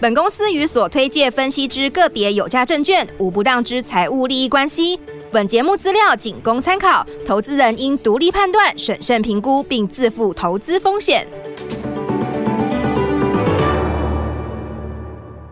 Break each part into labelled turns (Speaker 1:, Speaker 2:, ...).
Speaker 1: 本公司与所推介分析之个别有价证券无不当之财务利益关系。本节目资料仅供参考，投资人应独立判断、审慎评估，并自负投资风险。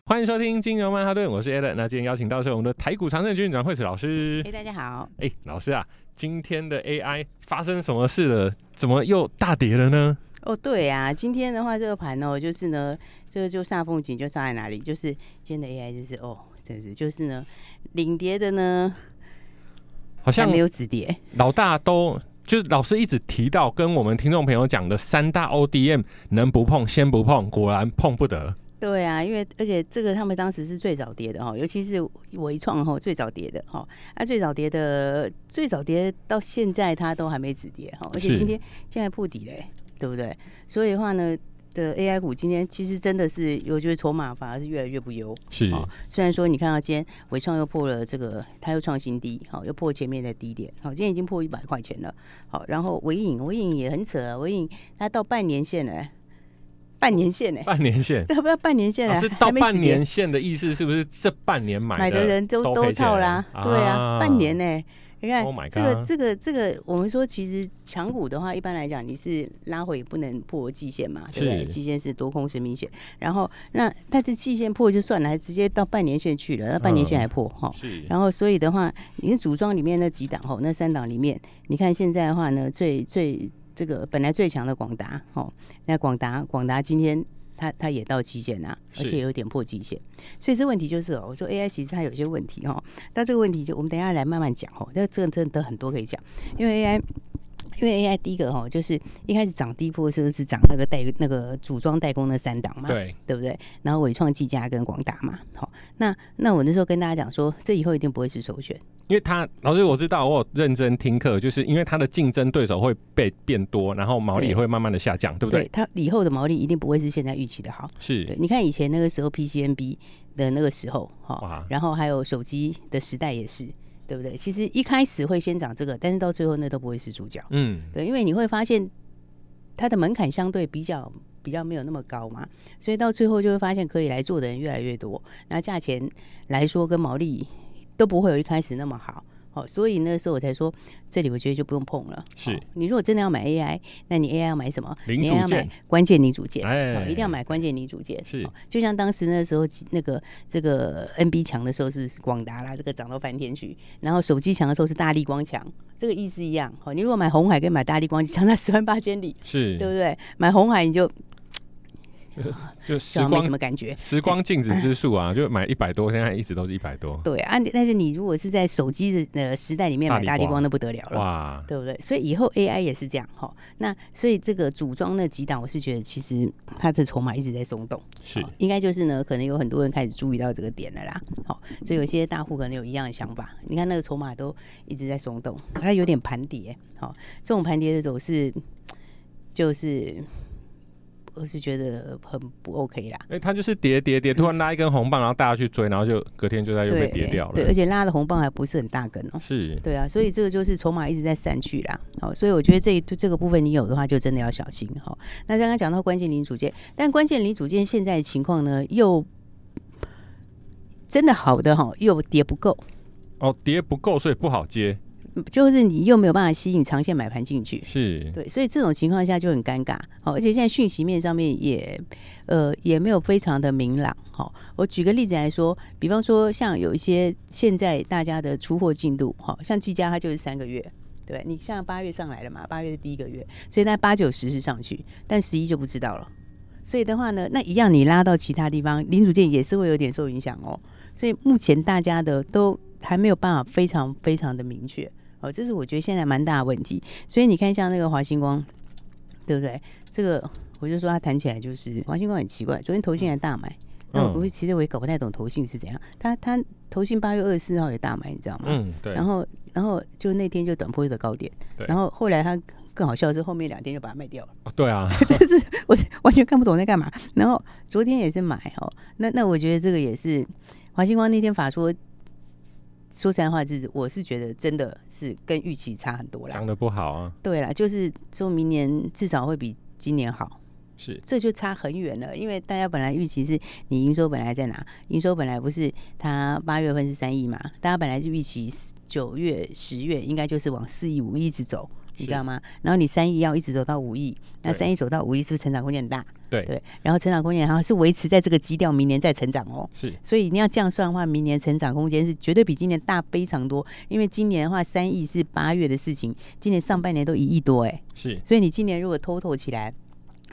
Speaker 2: 欢迎收听金融曼哈顿，我是 Alan。那今天邀请到是我们的台股常胜军阮惠慈老师。
Speaker 3: 哎，大家好。
Speaker 2: 哎，老师啊，今天的 AI 发生什么事了？怎么又大跌了呢？
Speaker 3: 哦，对啊，今天的话，这个盘哦，就是呢，这个就煞风景就煞在哪里？就是今天的 AI 就是哦，真是就是呢，领跌的呢，好像没有止跌。
Speaker 2: 老大都就是老师一直提到跟我们听众朋友讲的三大 ODM 能不碰先不碰，果然碰不得。
Speaker 3: 对啊，因为而且这个他们当时是最早跌的哈，尤其是纬创哈最早跌的哈，啊最早跌的最早跌到现在它都还没止跌哈，而且今天现在破底嘞。对不对？所以的话呢，的 AI 股今天其实真的是，我觉得筹码反而是越来越不优。
Speaker 2: 是、
Speaker 3: 哦，虽然说你看到今天伟创又破了这个，它又创新低，好、哦，又破前面的低点，好、哦，今天已经破一百块钱了。好、哦，然后纬颖，纬颖也很扯啊，纬颖它到半年线了，半年线呢？
Speaker 2: 半年线？
Speaker 3: 要 不要半年线了？
Speaker 2: 是到半年线的意思是不是这半年买的
Speaker 3: 买的人都都套啦？啊对啊，半年呢？你看、
Speaker 2: oh、
Speaker 3: 这个这个这个，我们说其实强股的话，一般来讲你是拉回不能破季线嘛，对不对？季线是多空是明显。然后那但是季线破就算了，还直接到半年线去了，那半年线还破哈。是。然后所以的话，你看组装里面那几档哈，那三档里面，你看现在的话呢，最最这个本来最强的广达哦，那广达广达今天。它它也到极限啊，而且有点破极限，所以这问题就是哦，我说 AI 其实它有些问题哦，但这个问题就我们等一下来慢慢讲哦，那这个真的很多可以讲，因为 AI，因为 AI 第一个哈就是一开始涨低波是不是涨那个代那个组装代工的三档嘛，对对不对？然后伟创、技嘉跟广达嘛，好，那那我那时候跟大家讲说，这以后一定不会是首选。
Speaker 2: 因为他老师我知道，我有认真听课，就是因为他的竞争对手会被变多，然后毛利也会慢慢的下降，对，对不对？
Speaker 3: 他以后的毛利一定不会是现在预期的好。
Speaker 2: 是，
Speaker 3: 你看以前那个时候 PCNB 的那个时候，哈，然后还有手机的时代也是，对不对？其实一开始会先涨这个，但是到最后那都不会是主角。嗯，对，因为你会发现它的门槛相对比较比较没有那么高嘛，所以到最后就会发现可以来做的人越来越多，那价钱来说跟毛利。都不会有一开始那么好，好，所以那时候我才说，这里我觉得就不用碰了。是，你如果真的要买 AI，那你 AI 要买什么？你要买关键零组件，哎，一定要买关键零组件。是，就像当时那时候那个这个 NB 强的时候是广达啦，这个涨到翻天去，然后手机强的时候是大力光强，这个意思一样。好，你如果买红海跟买大力光，强差十万八千里，是对不对？买红海你就。
Speaker 2: 就时光没什么感觉，时光静止之术啊，就买一百多，现在一直都是一百多。
Speaker 3: 对啊，但是你如果是在手机的呃时代里面买大立光，那不得了了，哇，对不对？所以以后 AI 也是这样哈。那所以这个组装那几档，我是觉得其实它的筹码一直在松动，是应该就是呢，可能有很多人开始注意到这个点了啦。好，所以有些大户可能有一样的想法，你看那个筹码都一直在松动，它有点盘跌。好，这种盘跌的走势就是。我是觉得很不 OK 啦。
Speaker 2: 哎，他就是跌跌跌，突然拉一根红棒，然后大家去追，然后就隔天就在又被跌掉了。
Speaker 3: 对，而且拉的红棒还不是很大根哦。是。对啊，所以这个就是筹码一直在散去啦。好，所以我觉得这一这个部分你有的话，就真的要小心哈。那刚刚讲到关键零组件，但关键零组件现在的情况呢，又真的好的哈，又跌不够。
Speaker 2: 哦，跌不够，所以不好接。
Speaker 3: 就是你又没有办法吸引长线买盘进去，
Speaker 2: 是
Speaker 3: 对，所以这种情况下就很尴尬。好，而且现在讯息面上面也呃也没有非常的明朗。好，我举个例子来说，比方说像有一些现在大家的出货进度，好像技嘉它就是三个月，对，你像八月上来了嘛，八月是第一个月，所以那八九十是上去，但十一就不知道了。所以的话呢，那一样你拉到其他地方，零组件也是会有点受影响哦。所以目前大家的都还没有办法非常非常的明确。哦，这是我觉得现在蛮大的问题，所以你看像那个华星光，对不对？这个我就说他谈起来就是华星光很奇怪，昨天投信还大买，那我其实我也搞不太懂投信是怎样。他他投信八月二十四号也大买，你知道吗？
Speaker 2: 嗯，对。
Speaker 3: 然后然后就那天就短波的高点，
Speaker 2: 对。
Speaker 3: 然后后来他更好笑的是后面两天就把它卖掉了。
Speaker 2: 哦，对啊，
Speaker 3: 这是我完全看不懂在干嘛。然后昨天也是买哦，那那我觉得这个也是华星光那天法说。说实在话，就是我是觉得真的是跟预期差很多了，
Speaker 2: 讲的不好啊。
Speaker 3: 对啦，就是说明年至少会比今年好，
Speaker 2: 是
Speaker 3: 这就差很远了。因为大家本来预期是你营收本来在哪？营收本来不是它八月份是三亿嘛？大家本来就预期九月、十月应该就是往四亿、五亿一直走。你知道吗？然后你三亿要一直走到五亿，那三亿走到五亿是不是成长空间很大？
Speaker 2: 对
Speaker 3: 对，然后成长空间还是维持在这个基调，明年再成长哦。
Speaker 2: 是，
Speaker 3: 所以你要这样算的话，明年成长空间是绝对比今年大非常多。因为今年的话，三亿是八月的事情，今年上半年都一亿多哎。
Speaker 2: 是，
Speaker 3: 所以你今年如果 total 起来，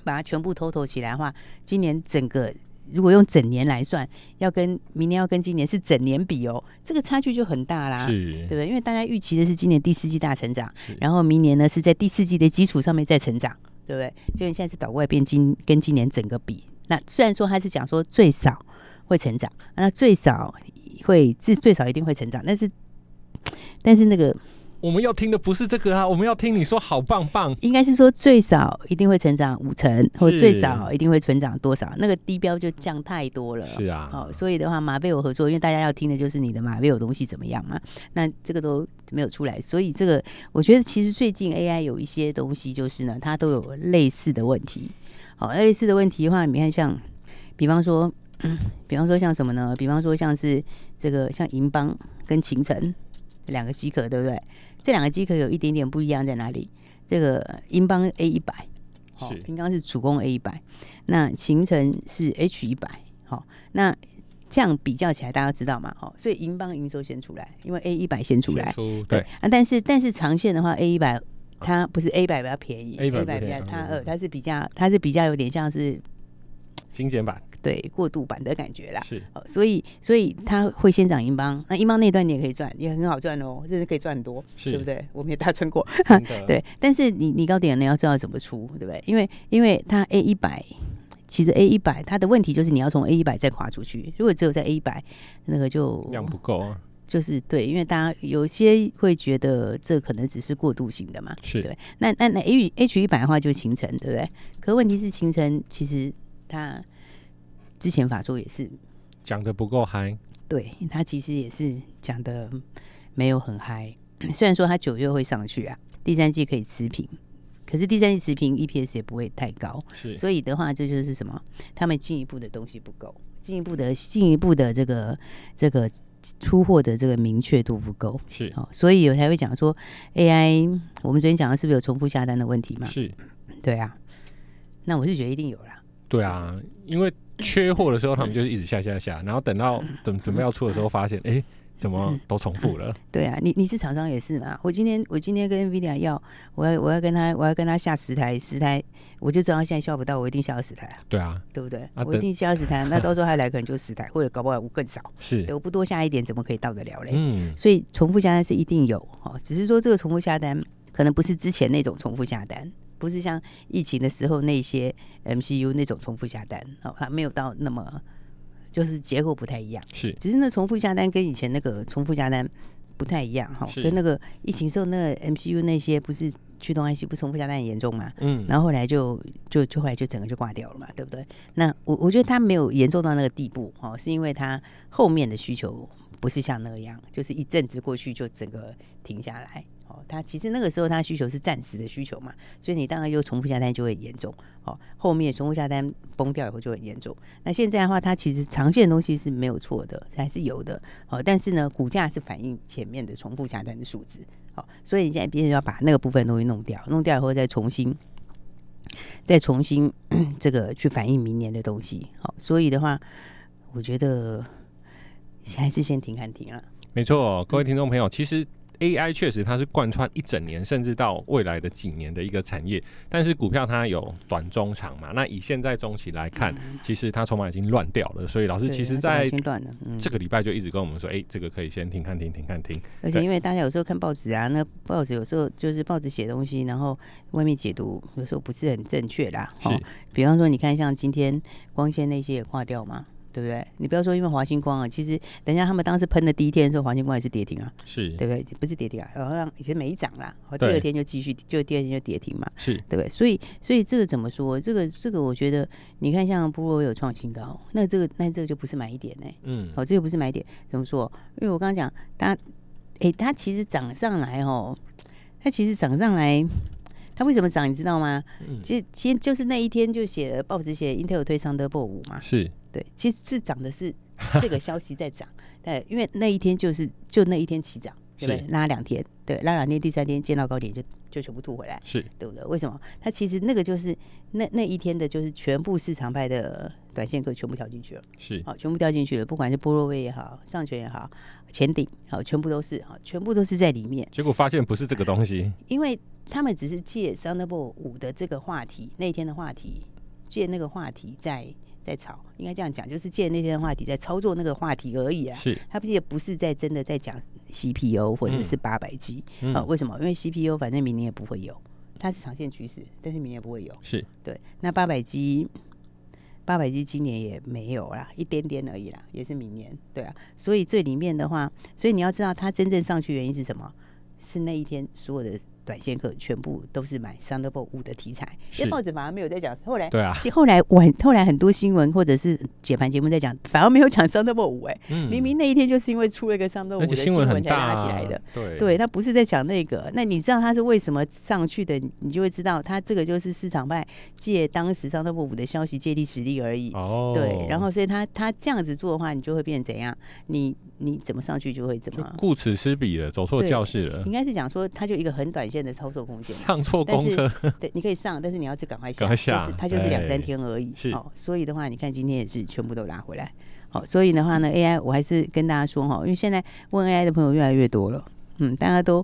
Speaker 3: 把它全部 total 起来的话，今年整个。如果用整年来算，要跟明年要跟今年是整年比哦，这个差距就很大啦，
Speaker 2: 是，
Speaker 3: 对不对？因为大家预期的是今年第四季大成长，然后明年呢是在第四季的基础上面再成长，对不对？就你现在是倒过来变今跟今年整个比，那虽然说他是讲说最少会成长，那最少会至最少一定会成长，但是但是那个。
Speaker 2: 我们要听的不是这个啊，我们要听你说好棒棒。
Speaker 3: 应该是说最少一定会成长五成，或者最少一定会成长多少？那个低标就降太多了。
Speaker 2: 是啊，
Speaker 3: 好，所以的话，马贝有合作，因为大家要听的就是你的马贝有东西怎么样嘛？那这个都没有出来，所以这个我觉得其实最近 AI 有一些东西，就是呢，它都有类似的问题。好，类似的问题的话，你看像，比方说，嗯，比方说像什么呢？比方说像是这个像银邦跟秦晨两个机壳，对不对？这两个机壳有一点点不一样在哪里？这个英邦 A 一百，好，英邦是主攻 A 一百，那勤诚是 H 一百，好，那这样比较起来，大家知道吗？好，所以英邦营收先出来，因为 A 一百先出来，
Speaker 2: 出对
Speaker 3: 啊，但是但是长线的话，A 一百它不是 A 一百比较便宜
Speaker 2: ，A 一
Speaker 3: 百比较它二它是比较它是比较有点像是
Speaker 2: 精简版。
Speaker 3: 对过渡版的感觉啦，
Speaker 2: 是，
Speaker 3: 所以所以他会先涨英邦，那英邦那段你也可以赚，也很好赚哦，这是可以赚很多，
Speaker 2: 是
Speaker 3: 对不对？我们也大赚过，对。但是你你高点呢要知道怎么出，对不对？因为因为它 A 一百，其实 A 一百它的问题就是你要从 A 一百再跨出去，如果只有在 A 一百，那个就
Speaker 2: 量不够啊。
Speaker 3: 就是对，因为大家有些会觉得这可能只是过渡型的嘛，
Speaker 2: 是
Speaker 3: 对。那那那 A H 一百的话就形成，对不对？可问题是形成其实它。之前法说也是
Speaker 2: 讲的不够嗨，
Speaker 3: 对他其实也是讲的没有很嗨。虽然说他九月会上去啊，第三季可以持平，可是第三季持平 EPS 也不会太高，
Speaker 2: 是。
Speaker 3: 所以的话，这就是什么？他们进一步的东西不够，进一步的进一步的这个这个出货的这个明确度不够，
Speaker 2: 是。
Speaker 3: 哦，所以我才会讲说 AI，我们昨天讲的是不是有重复下单的问题嘛？
Speaker 2: 是，
Speaker 3: 对啊。那我是觉得一定有啦。
Speaker 2: 对啊，因为。缺货的时候，他们就是一直下下下，然后等到等准备要出的时候，发现哎、欸，怎么都重复了？
Speaker 3: 对啊，你你是厂商也是嘛？我今天我今天跟 NVIDIA 要，我要我要跟他我要跟他下十台十台，我就知道他现在下不到，我一定下二十台啊。
Speaker 2: 对啊，
Speaker 3: 对不对？啊、我一定下二十台，那到时候他来可能就十台，或者搞不好更少。
Speaker 2: 是，
Speaker 3: 我不多下一点，怎么可以到得了嘞？
Speaker 2: 嗯，
Speaker 3: 所以重复下单是一定有哦，只是说这个重复下单可能不是之前那种重复下单。不是像疫情的时候那些 MCU 那种重复下单哦，还没有到那么，就是结构不太一样。
Speaker 2: 是，
Speaker 3: 只是那重复下单跟以前那个重复下单不太一样哈。跟那个疫情时候那个 MCU 那些不是驱动 IC 不重复下单很严重嘛？嗯，然后后来就就就后来就整个就挂掉了嘛，对不对？那我我觉得它没有严重到那个地步哦，是因为它后面的需求不是像那样，就是一阵子过去就整个停下来。哦，他其实那个时候他需求是暂时的需求嘛，所以你当然又重复下单就会严重。哦，后面重复下单崩掉以后就很严重。那现在的话，它其实长线的东西是没有错的，还是有的。哦，但是呢，股价是反映前面的重复下单的数字。好，所以你现在必须要把那个部分东西弄掉，弄掉以后再重新，再重新这个去反映明年的东西。好，所以的话，我觉得还是先停看停了。
Speaker 2: 没错，各位听众朋友，其实。AI 确实它是贯穿一整年，甚至到未来的几年的一个产业。但是股票它有短中长嘛？那以现在中期来看，嗯、其实它筹码已经乱掉了。所以老师其实在这个礼拜就一直跟我们说：“哎、欸，这个可以先停看停停看停。”
Speaker 3: 而且因为大家有时候看报纸啊，那报纸有时候就是报纸写东西，然后外面解读有时候不是很正确啦。是，比方说你看像今天光纤那些也挂掉嘛。对不对？你不要说因为华星光啊，其实等一下他们当时喷的第一天的时候，华星光也是跌停啊，
Speaker 2: 是
Speaker 3: 对不对？不是跌停啊，好像以前没涨啦，第二天就继续，就第二天就跌停嘛，
Speaker 2: 是
Speaker 3: 对不对？所以所以这个怎么说？这个这个我觉得，你看像波罗有创新高，那这个那这个就不是买点呢、欸，嗯，哦，这个不是买点，怎么说？因为我刚刚讲它，哎，它其实涨上来哦，它其实涨上来。它为什么涨？你知道吗？嗯，其实其实就是那一天就写了报纸写 Intel 推 Thunderbolt 5嘛，
Speaker 2: 是
Speaker 3: 对，其实是涨的是这个消息在涨，对，因为那一天就是就那一天起涨，对不对？拉两天，对，拉两天，第三天见到高点就就全部吐回来，
Speaker 2: 是
Speaker 3: 对不对？为什么？它其实那个就是那那一天的就是全部市场派的短线客全部跳进去了，
Speaker 2: 是
Speaker 3: 好，全部掉进去了，不管是波若威也好，上权也好，前顶好，全部都是好，全部都是在里面，
Speaker 2: 结果发现不是这个东西，
Speaker 3: 因为。他们只是借 Thunderbolt 五的这个话题，那天的话题，借那个话题在在炒，应该这样讲，就是借那天的话题在操作那个话题而已啊。
Speaker 2: 是，
Speaker 3: 他也不是在真的在讲 CPU 或者是八百 G 啊？为什么？因为 CPU 反正明年也不会有，它是长线趋势，但是明年不会有。
Speaker 2: 是
Speaker 3: 对。那八百 G，八百 G 今年也没有啦，一点点而已啦，也是明年。对啊，所以这里面的话，所以你要知道它真正上去原因是什么？是那一天所有的。短线客全部都是买 Thunderbolt 5的题材，因为报纸反而没有在讲。后来
Speaker 2: 对啊，
Speaker 3: 后来晚后来很多新闻或者是解盘节目在讲，反而没有讲 Thunderbolt 5。哎，明明那一天就是因为出了一个 Thunderbolt 5的新闻才拉起来的。
Speaker 2: 对，
Speaker 3: 对他不是在讲那个。那你知道他是为什么上去的？你就会知道，他这个就是市场派借当时 Thunderbolt 5的消息借力使力而已。哦，对，然后所以他他这样子做的话，你就会变怎样？你你怎么上去就会怎么
Speaker 2: 顾此失彼了，走错教室了。
Speaker 3: 应该是讲说，它就一个很短线的操作空间。
Speaker 2: 上错公车，
Speaker 3: 对，你可以上，但是你要去赶快下，
Speaker 2: 赶快下，
Speaker 3: 就是它就是两三天而已。
Speaker 2: 是，
Speaker 3: 哦，所以的话，你看今天也是全部都拉回来。好，所以的话呢，AI 我还是跟大家说哈，因为现在问 AI 的朋友越来越多了，嗯，大家都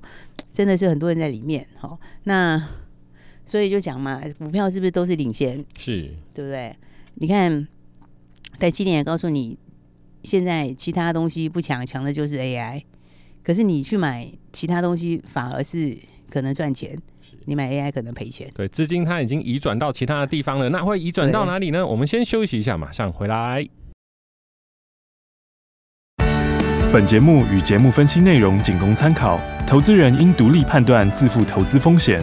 Speaker 3: 真的是很多人在里面。好，那所以就讲嘛，股票是不是都是领先？
Speaker 2: 是，
Speaker 3: 对不对？你看，在今年也告诉你，现在其他东西不强，强的就是 AI。可是你去买其他东西，反而是可能赚钱。你买 AI 可能赔钱。
Speaker 2: 对，资金它已经移转到其他的地方了，那会移转到哪里呢？我们先休息一下，马上回来。
Speaker 4: 本节目与节目分析内容仅供参考，投资人应独立判断，自负投资风险。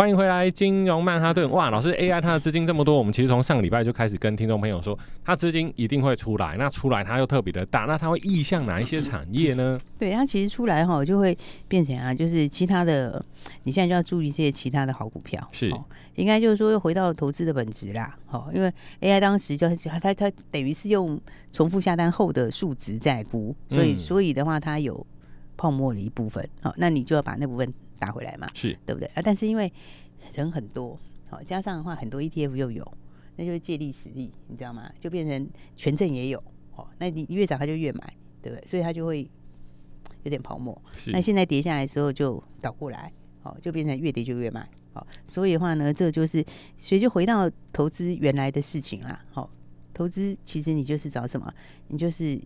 Speaker 2: 欢迎回来，金融曼哈顿。哇，老师，AI 它的资金这么多，我们其实从上个礼拜就开始跟听众朋友说，它资金一定会出来。那出来它又特别的大，那它会意向哪一些产业呢？
Speaker 3: 对，它其实出来哈，就会变成啊，就是其他的，你现在就要注意这些其他的好股票。
Speaker 2: 是，
Speaker 3: 应该就是说又回到投资的本质啦。好，因为 AI 当时就它它它等于是用重复下单后的数值在估，所以、嗯、所以的话它有泡沫的一部分。好，那你就要把那部分。打回来嘛，
Speaker 2: 是
Speaker 3: 对不对啊？但是因为人很多，好加上的话，很多 ETF 又有，那就是借力使力，你知道吗？就变成权证也有，哦，那你越涨它就越买，对不对？所以它就会有点泡沫。那现在跌下来的时候就倒过来，哦，就变成越跌就越买，好，所以的话呢，这就是所以就回到投资原来的事情啦。好，投资其实你就是找什么？你就是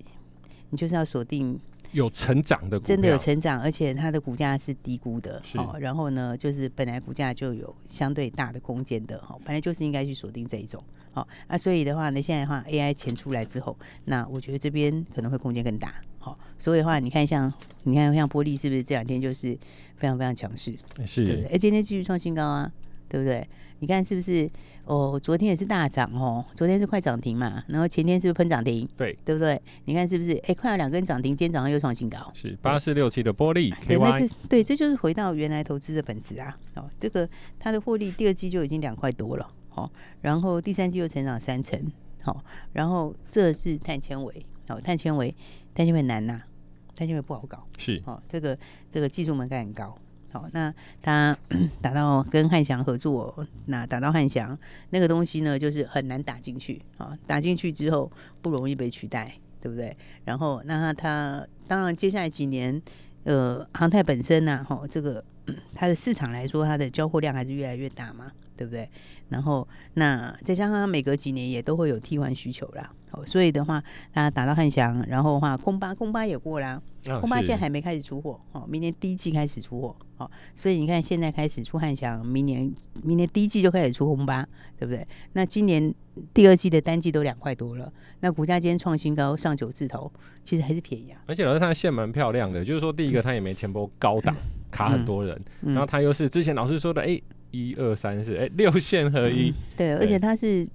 Speaker 3: 你就是要锁定。
Speaker 2: 有成长的
Speaker 3: 真的有成长，而且它的股价是低估的，
Speaker 2: 是
Speaker 3: 哦。然后呢，就是本来股价就有相对大的空间的，哈、哦，本来就是应该去锁定这一种，好、哦。那、啊、所以的话呢，现在的话，AI 钱出来之后，那我觉得这边可能会空间更大，好、哦。所以的话，你看像你看像波利是不是这两天就是非常非常强势，
Speaker 2: 是，
Speaker 3: 对不对？哎，今天继续创新高啊，对不对？你看是不是？哦，昨天也是大涨哦，昨天是快涨停嘛，然后前天是不是喷涨停？
Speaker 2: 对，
Speaker 3: 对不对？你看是不是？哎，快要两根涨停，今天早上又创新高，
Speaker 2: 是八四六七的波力。
Speaker 3: 对，那是对，这就是回到原来投资的本质啊。哦，这个它的获利第二季就已经两块多了，哦，然后第三季又成长三成，好、哦，然后这是碳纤维，哦，碳纤维，碳纤维难呐、啊，碳纤维不好搞，
Speaker 2: 是，
Speaker 3: 哦，这个这个技术门槛很高。好，那他 打到跟汉翔合作，那打到汉翔那个东西呢，就是很难打进去啊，打进去之后不容易被取代，对不对？然后那他，他当然接下来几年，呃，航太本身呢，哈，这个 它的市场来说，它的交货量还是越来越大嘛，对不对？然后那再加上每隔几年也都会有替换需求啦，好，所以的话，他打到汉翔，然后的话空巴空巴也过啦。
Speaker 2: 哦、
Speaker 3: 后妈现在还没开始出货，哦，明年第一季开始出货，哦，所以你看现在开始出汉翔，明年明年第一季就开始出空巴，对不对？那今年第二季的单季都两块多了，那股价今天创新高上九字头，其实还是便宜啊。
Speaker 2: 而且老师他的线蛮漂亮的，就是说第一个他也没前波高档、嗯、卡很多人，嗯、然后他又是之前老师说的，哎，一二三四，哎，六线合一，
Speaker 3: 嗯、对，对，而且它是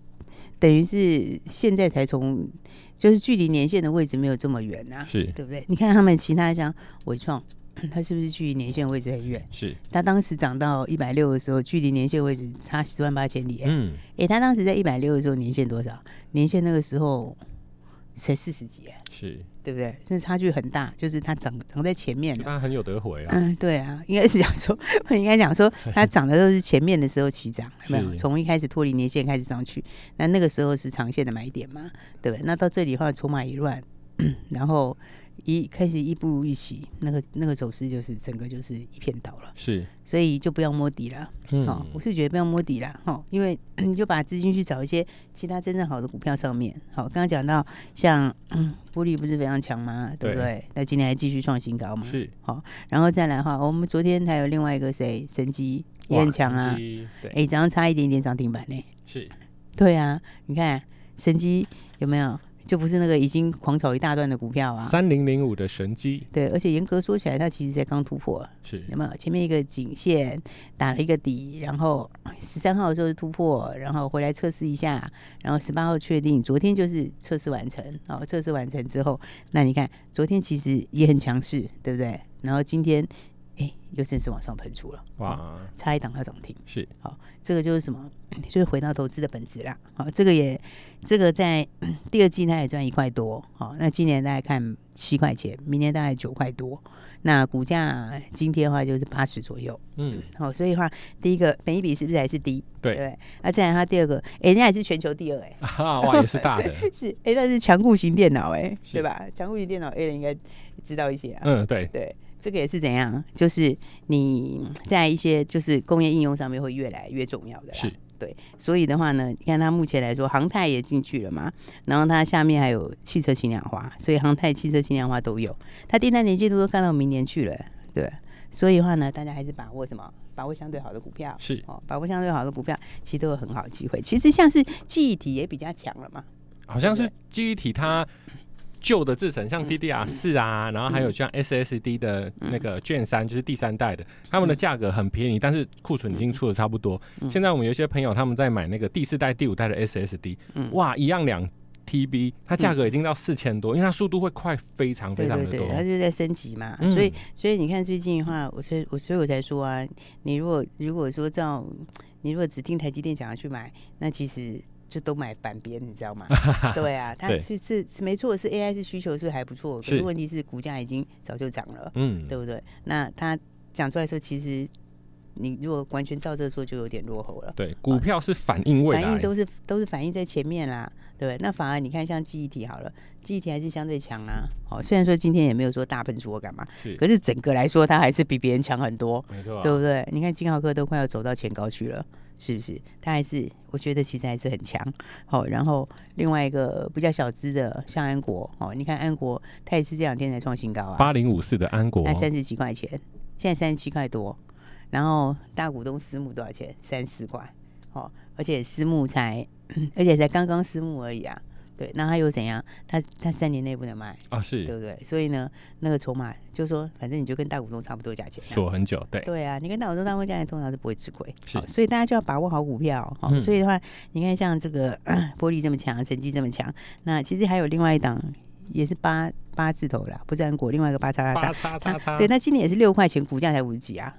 Speaker 3: 等于是现在才从。就是距离年限的位置没有这么远呐，
Speaker 2: 是
Speaker 3: 对不对？你看他们其他像伟创，它是不是距离年限位置很远？
Speaker 2: 是。
Speaker 3: 它当时涨到一百六的时候，距离年限位置差十万八千里。
Speaker 2: 嗯。
Speaker 3: 哎，它当时在一百六的时候，年限多少？年限那个时候才四十几。
Speaker 2: 是。
Speaker 3: 对不对？这差距很大，就是它长长在前面，
Speaker 2: 它很有得回啊。
Speaker 3: 嗯，对啊，应该是讲说，应该讲说，它涨的都是前面的时候起涨，有没有？从一开始脱离年线开始上去，那那个时候是长线的买点嘛，对不对？那到这里的话，筹码一乱，然后。一开始一不如预期，那个那个走势就是整个就是一片倒了，
Speaker 2: 是，所
Speaker 3: 以就不要摸底了。好、嗯哦，我是觉得不要摸底了，哈，因为你就把资金去找一些其他真正好的股票上面。好，刚刚讲到像嗯，玻璃不是非常强吗？对不对？那今天还继续创新高嘛？
Speaker 2: 是，
Speaker 3: 好，然后再来哈，我们昨天还有另外一个谁，神机也很强啊，对哎，早上差一点点涨停板呢。
Speaker 2: 是，
Speaker 3: 对啊，你看神机有没有？就不是那个已经狂炒一大段的股票啊，
Speaker 2: 三零零五的神机，
Speaker 3: 对，而且严格说起来，它其实才刚突破，
Speaker 2: 是
Speaker 3: 有没有？前面一个颈线打了一个底，然后十三号的时候是突破，然后回来测试一下，然后十八号确定，昨天就是测试完成，哦，测试完成之后，那你看昨天其实也很强势，对不对？然后今天。哎，又正式往上喷出了，哇！哦、差一档要涨停，
Speaker 2: 是
Speaker 3: 好、哦，这个就是什么？就是回到投资的本质啦。好、哦，这个也，这个在第二季它也赚一块多，好、哦，那今年大概看七块钱，明年大概九块多。那股价今天的话就是八十左右，
Speaker 2: 嗯，
Speaker 3: 好、哦，所以的话第一个本一比是不是还是低？
Speaker 2: 对，
Speaker 3: 对，那再来它第二个，哎，人家也是全球第二，哎，
Speaker 2: 哇，也是大的，
Speaker 3: 是，哎，但是强固型电脑，哎，对吧？强固型电脑，A 人应该知道一些啊，
Speaker 2: 嗯，对，
Speaker 3: 对。这个也是怎样？就是你在一些就是工业应用上面会越来越重要的，
Speaker 2: 是
Speaker 3: 对。所以的话呢，你看它目前来说，航太也进去了嘛，然后它下面还有汽车轻量化，所以航太、汽车轻量化都有。它订单年进度都看到明年去了，对。所以的话呢，大家还是把握什么？把握相对好的股票，
Speaker 2: 是
Speaker 3: 哦，把握相对好的股票，其实都有很好的机会。其实像是记忆体也比较强了嘛，
Speaker 2: 好像是记忆体它。旧的制程像 DDR 四啊，然后还有像 SSD 的那个 Gen 三，就是第三代的，他们的价格很便宜，但是库存已经出的差不多。现在我们有些朋友他们在买那个第四代、第五代的 SSD，哇，一样两 TB，它价格已经到四千多，因为它速度会快非常非常的多。对对对，它
Speaker 3: 就是在升级嘛，所以所以你看最近的话，我所以我所以我才说啊，你如果如果说照你如果只听台积电讲要去买，那其实。就都买板边，你知道吗？对啊，它是是是没错，是 AI 是需求是还不错，可是问题是股价已经早就涨了，嗯，对不对？那他讲出来说，其实你如果完全照这说，就有点落后了。
Speaker 2: 对，股票是反映未来，
Speaker 3: 反应都是都是反映在前面啦，对不对？那反而你看像记忆体好了，记忆体还是相对强啊。哦，虽然说今天也没有说大喷出干嘛，是，可是整个来说，它还是比别人强很多，
Speaker 2: 没错，
Speaker 3: 对不对？你看金豪科都快要走到前高去了。是不是？他还是我觉得其实还是很强。好，然后另外一个比较小资的，像安国哦，你看安国，他也是这两天才创新高啊，
Speaker 2: 八零五四的安国，
Speaker 3: 那三十几块钱，现在三十七块多。然后大股东私募多少钱？三十块。哦，而且私募才，而且才刚刚私募而已啊。对，那他又怎样？他他三年内不能卖
Speaker 2: 啊，是
Speaker 3: 对不对？所以呢，那个筹码就是说，反正你就跟大股东差不多价钱，
Speaker 2: 锁很久，对
Speaker 3: 对啊，你跟大股东差不多价钱，通常是不会吃亏。
Speaker 2: 是，
Speaker 3: 所以大家就要把握好股票。好、嗯，所以的话，你看像这个 玻璃这么强，成绩这么强，那其实还有另外一档也是八八字头的，不是安国，另外一个八叉叉
Speaker 2: 叉叉叉，
Speaker 3: 对，那今年也是六块钱，股价才五十几啊。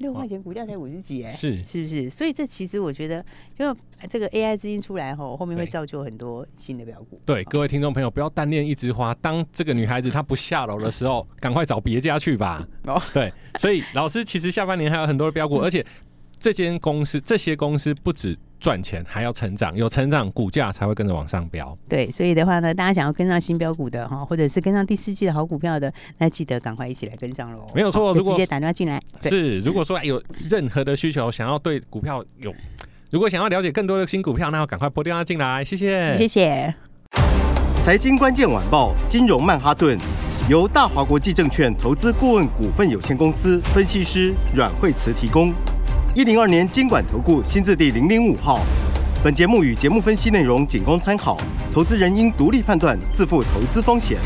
Speaker 3: 六块钱股价才五十几哎，
Speaker 2: 是
Speaker 3: 是不是？所以这其实我觉得，就这个 AI 资金出来后，后面会造就很多新的标股。
Speaker 2: 对，各位听众朋友，不要单恋一枝花。当这个女孩子她不下楼的时候，赶快找别家去吧。哦，对，所以老师其实下半年还有很多的标股，而且这间公司这些公司不止。赚钱还要成长，有成长股价才会跟着往上飙。
Speaker 3: 对，所以的话呢，大家想要跟上新标股的哈，或者是跟上第四季的好股票的，那记得赶快一起来跟上喽。
Speaker 2: 没有错，如果
Speaker 3: 直接打电话进来。
Speaker 2: 是，如果说有任何的需求，想要对股票有，如果想要了解更多的新股票，那要赶快拨电话进来。谢谢，
Speaker 3: 谢谢。
Speaker 5: 财经关键晚报，金融曼哈顿。由大华国际证券投资顾问股份有限公司分析师阮惠慈提供。一零二年监管投顾新字第零零五号。本节目与节目分析内容仅供参考，投资人应独立判断，自负投资风险。